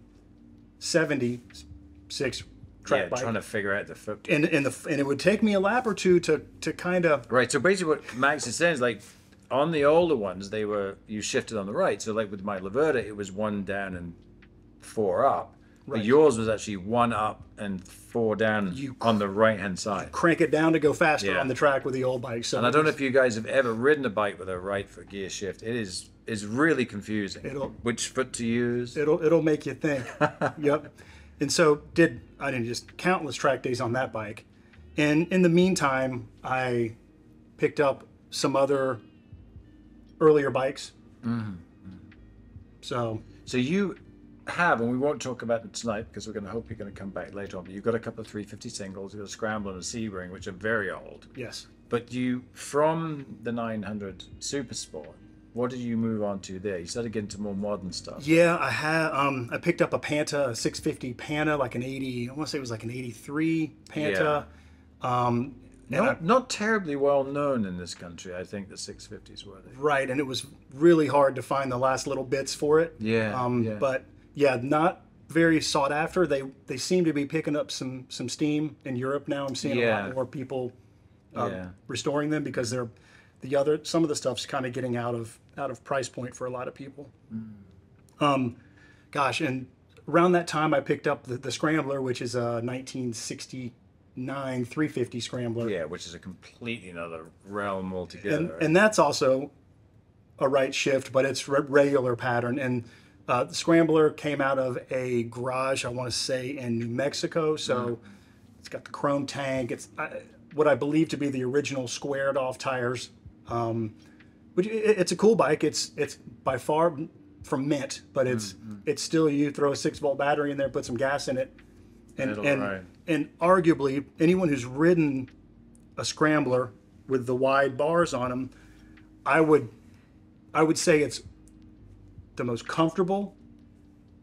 76 track yeah, bike. trying to figure out the foot. and and the and it would take me a lap or two to to kind of Right. So basically, what Max is saying is like on the older ones, they were you shifted on the right. So like with my Laverda, it was one down and four up. But Right. yours was actually one up and four down You on the right hand side. crank it down to go faster Yeah. on the track with the old bike. So And I don't know if you guys have ever ridden a bike with a right foot gear shift. It is is really confusing. It'll- Which foot to use? it'll it'll make you think. yep. And so did I did just countless track days on that bike. And in the meantime, I picked up some other earlier bikes. Mm-hmm. So So you have, and we won't talk about them tonight because we're going to hope you're going to come back later on. But you've got a couple of 350 singles, you've got a Scramble and a Sebring, which are very old. yes, But you, from the 900 Super Sport, what did you move on to there? You started getting to more modern stuff. yeah, I had um I picked up a Pantah, a 650 Pantah, like an 80. I want to say it was like an 83 Pantah. Um, and I- Not, not terribly well known in this country, I think the 650s were. They? Right, and it was really hard to find the last little bits for it. Yeah, Um, yeah. But yeah, not very sought after. They they seem to be picking up some some steam in Europe now. I'm seeing a lot more people uh, Yeah. restoring them because they're the other some of the stuff's kind of getting out of out of price point for a lot of people. Mm. Um, gosh, and around that time I picked up the, the Scrambler, which is a 1969 350 Scrambler. Yeah, which is a completely another realm altogether. and, and that's also a right shift, but it's re- regular pattern. And uh, the Scrambler came out of a garage, I want to say, in New Mexico. So it's got the chrome tank. It's I, what I believe to be the original squared off tires. Um, which i- it's a cool bike. It's it's by far from mint, but it's it's still you throw a six volt battery in there, put some gas in it, and It'll and ride. and arguably anyone who's ridden a scrambler with the wide bars on them, I would I would say it's the most comfortable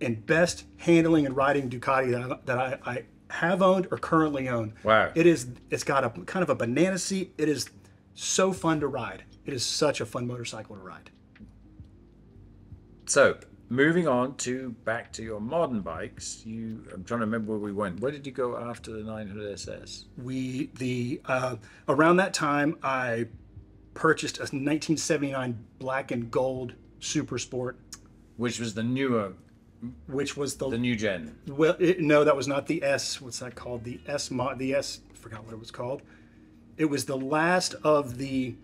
and best handling and riding Ducati that I, that I, I have owned or currently own. Wow. It is it's got a kind of a banana seat. It is so fun to ride. It is such a fun motorcycle to ride. So, moving on to back to your modern bikes. You, I'm trying to remember where we went. Where did you go after the 900 SS? we the uh, around that time I purchased a 1979 black and gold Super Sport, Which was the newer, which was the, the new gen. well it, no that was not the S what's that called the S mod the S I forgot what it was called. It was the last of the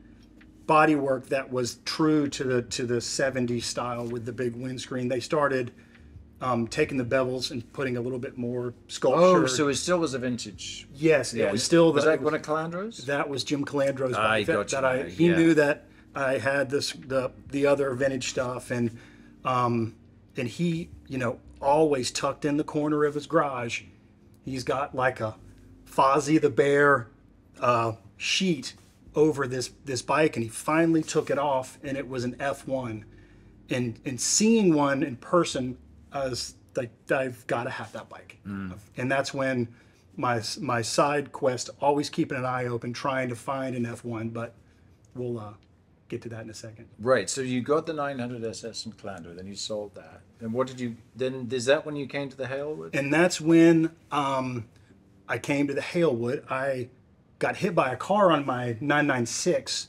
bodywork that was true to the to the 70s style with the big windscreen. They started um, taking the bevels and putting a little bit more sculpture. Oh, so it still was a vintage. yes, it was still Was the, that was- one of Calandro's? That was Jim Calandro's I bike. that, that I he yeah. knew that I had this the the other vintage stuff and um and he you know always tucked in the corner of his garage. He's got like a Fozzie the Bear uh, sheet over this this bike, and he finally took it off, and it was an F1. And and seeing one in person, I was like, I've got to have that bike. And that's when my my side quest, always keeping an eye open, trying to find an F1. But we'll uh, get to that in a second. Right. So you got the 900 SS from Calandro, then you sold that. And what did you then? Is that when you came to the Hailwood? and that's when um, I came to the Hailwood. I got hit by a car on my 996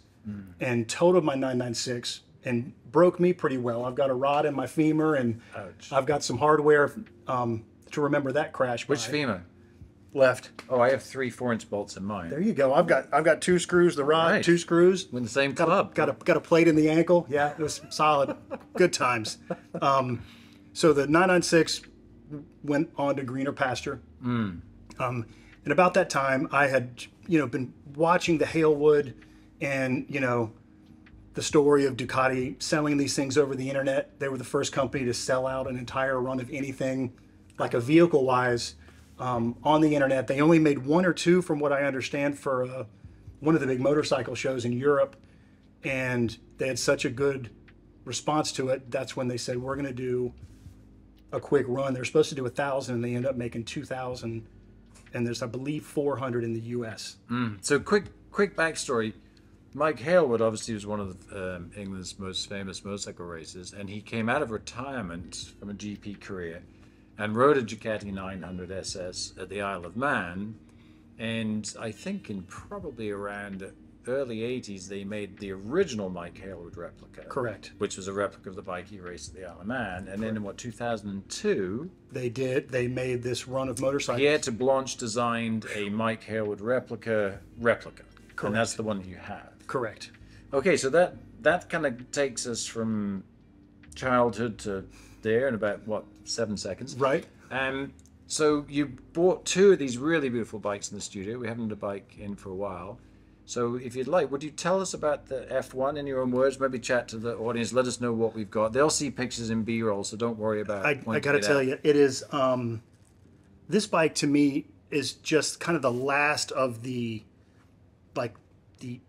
and totaled my 996 and broke me pretty well. I've got a rod in my femur and Ouch. I've got some hardware um, to remember that crash. Which by. femur? Left. Oh, I have three four-inch bolts in mine. There you go. I've got I've got two screws. The rod, Right. two screws. With the same Got a, got a got a plate in the ankle. Yeah, it was solid. Good times. Um, so the 996 went on to greener pasture. Um, and about that time, I had you know been watching the Hailwood, and you know the story of Ducati selling these things over the internet. They were the first company to sell out an entire run of anything, like a vehicle wise, um, on the internet. They only made one or two, from what I understand, for uh, one of the big motorcycle shows in Europe, and they had such a good response to it. That's when they said we're going to do a quick run. They're supposed to do a thousand, and they end up making two thousand. And there's, I believe, 400 in the U.S. So quick, quick backstory. Mike Hailwood obviously was one of um, England's most famous motorcycle racers, and he came out of retirement from a GP career, and rode a Ducati 900 SS at the Isle of Man. And I think in probably around early 80s, they made the original Mike Hailwood replica. Correct. Which was a replica of the bike he raced at the Isle of Man. And then in what, 2002, They did. They made this run of motorcycles. Pierre Terblanche designed a Mike Hailwood replica replica. And that's the one you have. Correct. Okay, so that that kind of takes us from childhood to there in about what seven seconds. Right. Um, so you bought two of these really beautiful bikes in the studio. We haven't had a bike in for a while. So if you'd like, would you tell us about the F1 in your own words? Maybe chat to the audience. Let us know what we've got. They'll see pictures in B-roll, so don't worry about. I, I got to tell out. you, it is. Um, this bike to me is just kind of the last of the, like, the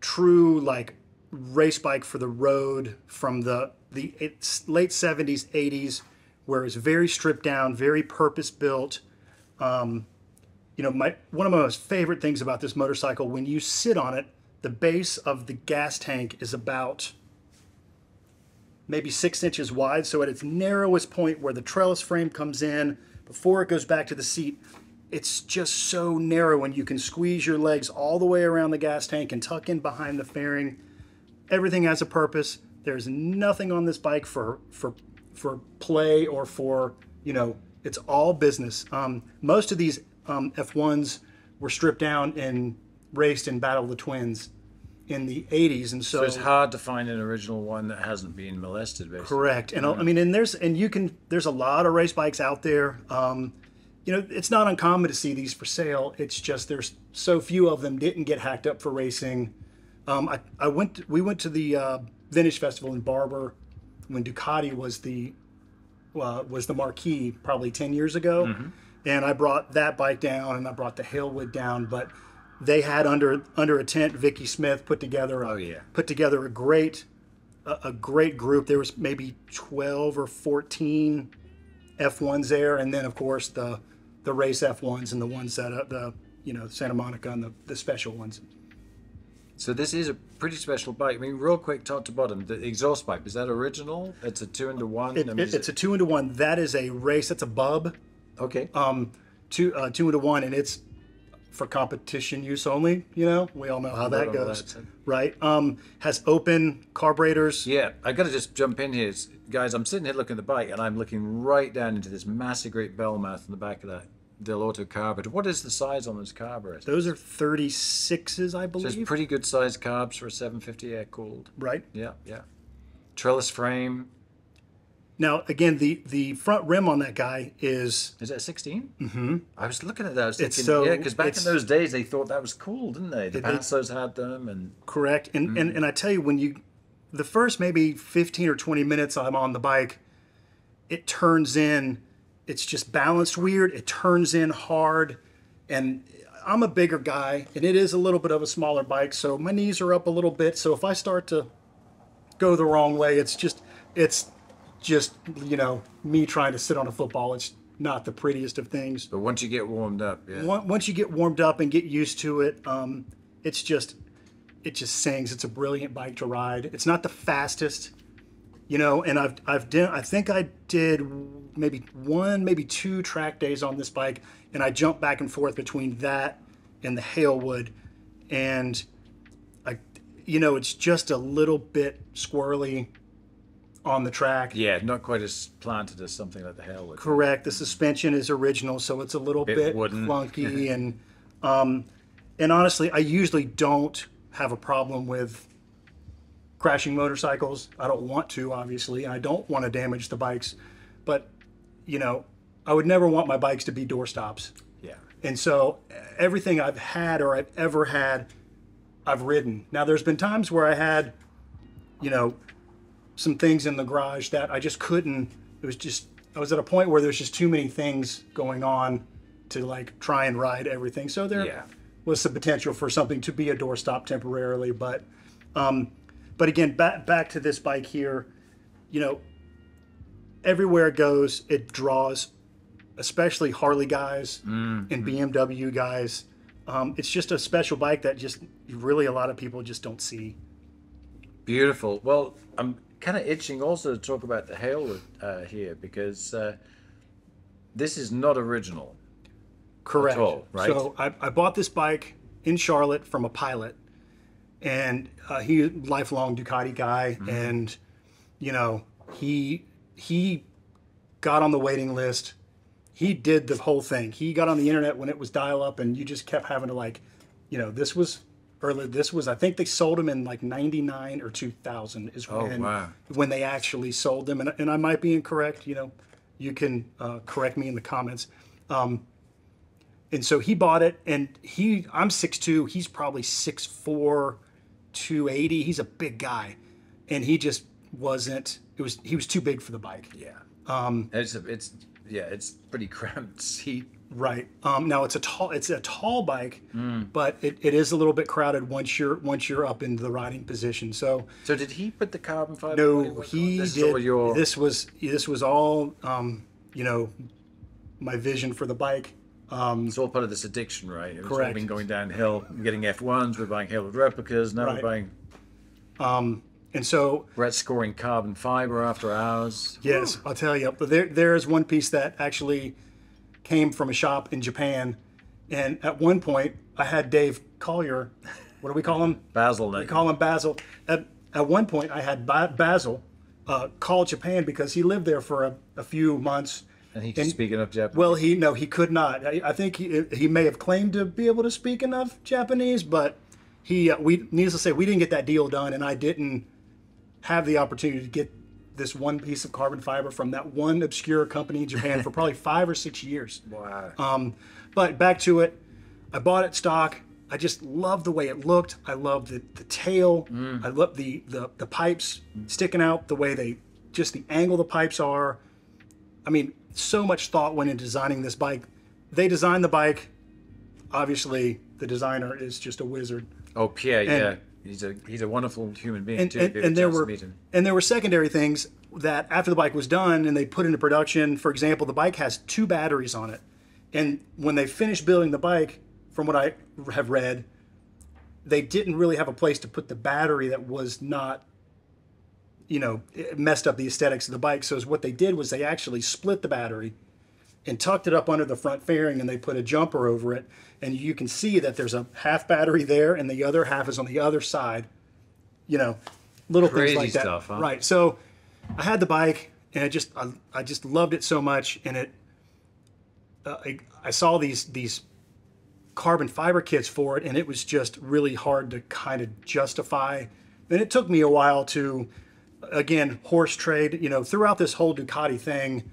true like race bike for the road from the the late seventies, eighties, where it's very stripped down, very purpose built. Um, you know, my one of my most favorite things about this motorcycle when you sit on it, the base of the gas tank is about maybe six inches wide. So at its narrowest point where the trellis frame comes in, before it goes back to the seat, it's just so narrow and you can squeeze your legs all the way around the gas tank and tuck in behind the fairing. Everything has a purpose. There's nothing on this bike for for for play or for you know it's all business. Um, most of these um, F1s were stripped down and raced in Battle of the Twins in the 80s, and so, So it's hard to find an original one that hasn't been molested, basically. Correct, and I mean, and there's and you can there's a lot of race bikes out there. Um, you know, it's not uncommon to see these for sale. It's just there's so few of them didn't get hacked up for racing. Um, I, I went we went to the uh, Vintage Festival in Barber when Ducati was the uh, was the marquee probably ten years ago, and I brought that bike down and I brought the Hailwood down, but they had under under a tent Vicky Smith put together a, Oh, yeah. put together a great a, a great group. There was maybe 12 or 14 F1s there, and then of course the the race F1s and the ones that uh, the you know Santa Monica and the, the special ones. So this is a pretty special bike. I mean, real quick, top to bottom, the exhaust pipe is that original? It's a two into one. It, I mean, it- it's a two into one. That is a race. That's a bub. okay. Um, two uh, two into one, and it's for competition use only. You know, we all know how that goes, that's in. right? Um, has open carburetors. Yeah, I got to just jump in here, guys. I'm sitting here looking at the bike, and I'm looking right down into this massive, great bell mouth in the back of that Dell'Orto carburetor. What is the size on those carburetors? Those are 36s, I So believe. it's pretty good sized carbs for a 750 air cooled. right. Yeah, yeah. Trellis frame. Now, again, the the front rim on that guy is Is that 16? Mm-hmm. I was looking at that. I was It's thinking, so- yeah, because back in those days they thought that was cool, didn't they? The Panzers had them, and correct. And, and and I tell you, when you the first maybe 15 or 20 minutes I'm on the bike, it turns in. It's just balanced weird. It turns in hard, and I'm a bigger guy, and it is a little bit of a smaller bike, so my knees are up a little bit. So if I start to go the wrong way, it's just it's just you know me trying to sit on a football. It's not the prettiest of things. but once you get warmed up, yeah. Once you get warmed up and get used to it, um, it's just it just sings. It's a brilliant bike to ride. It's not the fastest, you know. And I've I've done I think I did maybe one maybe two track days on this bike, and I jumped back and forth between that and the Hailwood, and I you know it's just a little bit squirrely on the track. Yeah, not quite as planted as something like the Hailwood. Correct. The suspension is original, so it's a little Bit bit, wooden. clunky, and um, and honestly, I usually don't have a problem with crashing motorcycles. I don't want to, obviously, and I don't want to damage the bikes, but you know, I would never want my bikes to be doorstops. Yeah. And so everything I've had or I've ever had, I've ridden. Now there's been times where I had, you know, some things in the garage that I just couldn't. It was just I was at a point where there's just too many things going on to like try and ride everything. So there Yeah. was the potential for something to be a doorstop temporarily, but um, but again, back back to this bike here, you know, everywhere it goes, it draws, especially Harley guys and BMW guys. Um, it's just a special bike that just really a lot of people just don't see. Beautiful. Well, I'm kind of itching also to talk about the Hailwood uh, here because uh, this is not original. Correct. all, right? So I, I bought this bike in Charlotte from a pilot, and uh, he lifelong Ducati guy, Mm-hmm. and you know he he got on the waiting list. He did the whole thing. He got on the internet when it was dial up, and you just kept having to like, you know, this was early. This was I think they sold them in like '99 or 2000 is Oh, when wow. when they actually sold them, and, and I might be incorrect. You know, you can uh, correct me in the comments. Um, and so he bought it, and he I'm 6'2", he's probably 6'4", 280. He's a big guy, and he just wasn't. It was he was too big for the bike. Yeah. Um, it's a, it's yeah, it's pretty cramped seat. Right. Um, now it's a tall it's a tall bike, but it, it is a little bit crowded once you're once you're up into the riding position. So So did he put the carbon fiber? no, body work on? he this did. Your, This was this was all um, you know my vision for the bike. Um, it's all part of this addiction, right? It's Correct. been going downhill. We're getting F1s. We're buying Halo replicas. Now Right. we're buying. and so We're scoring carbon fiber after hours. Yes, I'll tell you. But there, there is one piece that actually came from a shop in Japan, and at one point I had Dave Collier. What do we call him? Basil. We call him Basil. At, at one point I had ba- Basil uh, call Japan because he lived there for a, a few months. And he can speak enough Japanese. Well, he no, he could not. I, I think he he may have claimed to be able to speak enough Japanese, but he uh, we needless to say we didn't get that deal done, and I didn't have the opportunity to get this one piece of carbon fiber from that one obscure company in Japan for probably five or six years. wow. Um, but back to it, I bought it stock. I just loved the way it looked. I loved the, the tail. I loved the, the the pipes sticking out, the way they just the angle the pipes are. I mean, so much thought went into designing this bike. They designed the bike. Obviously, the designer is just a wizard. oh, Pierre. yeah. He's a he's a wonderful human being and, too. and, if you have and there were and there were secondary things that after the bike was done and they put into production for example the bike has two batteries on it and when they finished building the bike from what i have read they didn't really have a place to put the battery that was not you know it messed up the aesthetics of the bike. So what they did was they actually split the battery and tucked it up under the front fairing and they put a jumper over it. And you can see that there's a half battery there and the other half is on the other side. You know little Crazy things like that. stuff, huh? right. So i had the bike and i just i, I just loved it so much. And it uh, I, I saw these these carbon fiber kits for it and it was just really hard to kind of justify. And it took me a while to again horse trade you know throughout this whole ducati thing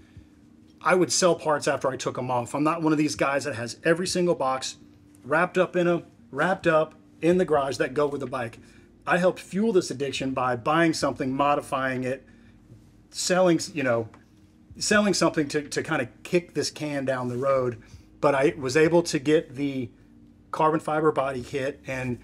I would sell parts after I took them off. I'm not one of these guys that has every single box wrapped up in a wrapped up in the garage that go with the bike. I helped fuel this addiction by buying something, modifying it, selling, you know, selling something to, to kind of kick this can down the road. But I was able to get the carbon fiber body kit and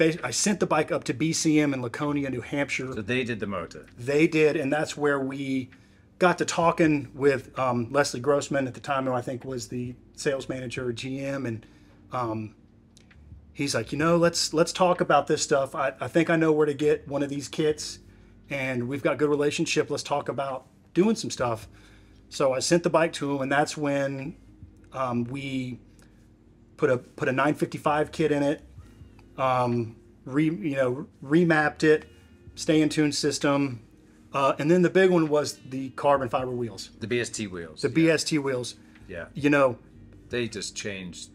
I sent the bike up to BCM in Laconia, New Hampshire So they did the motor. they did, and that's where we got to talking with um, Leslie Grossman at the time, who I think was the sales manager at GM, and um, he's like, you know, let's let's talk about this stuff. I, I think I know where to get one of these kits, and we've got good relationship. Let's talk about doing some stuff. So I sent the bike to him, and that's when um, we put a put a 955 kit in it, um, re you know remapped it, Staintune system, uh, and then the big one was the carbon fiber wheels, The BST wheels. the BST wheels. yeah. You know, They just changed.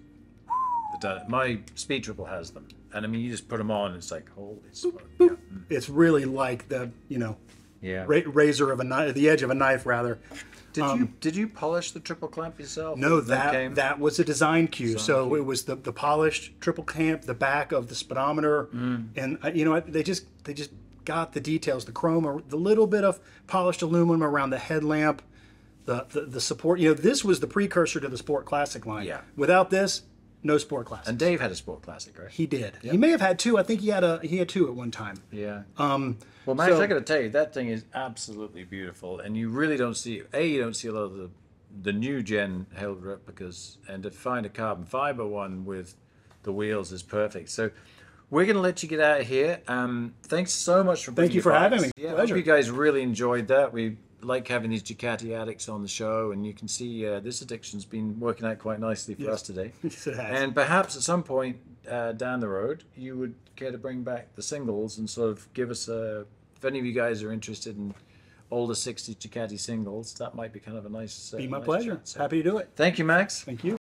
The my speed triple has them, and I mean, you just put them on, and it's like holy smoke. Yeah. it's really like the you know yeah. ra- razor of a knife, the edge of a knife rather. Did you did you polish the triple clamp yourself? Um, No, that came? that was a design cue. so it was the, the polished triple clamp, the back of the speedometer, Mm. and uh, you know they just they just got the details, the chrome, or the little bit of polished aluminum around the headlamp, the, the the support. You know, this was the precursor to the Sport Classic line. Yeah. Without this, no Sport Classic. And Dave had a sport classic, right? he did. He may have had two. I think he had a he had two at one time. Yeah. Um, Well, Max, so- I got to tell you, that thing is absolutely beautiful, and you really don't see a you don't see a lot of the the new gen Hail replicas, and to find a carbon fiber one with the wheels is perfect. So. We're going to let you get out of here. Um, thanks so much for thank you for having me. Yeah, I hope you guys really enjoyed that. We like having these Ducati addicts on the show, and you can see uh, this addiction's been working out quite nicely for Yes. us today. Yes, it has. And perhaps at some point uh, down the road, you would care to bring back the singles and sort of give us a. If any of you guys are interested in older 60s Ducati singles, that might be kind of a nice. Uh, Be my nice pleasure. So Happy to do it. Thank you, Max. Thank you.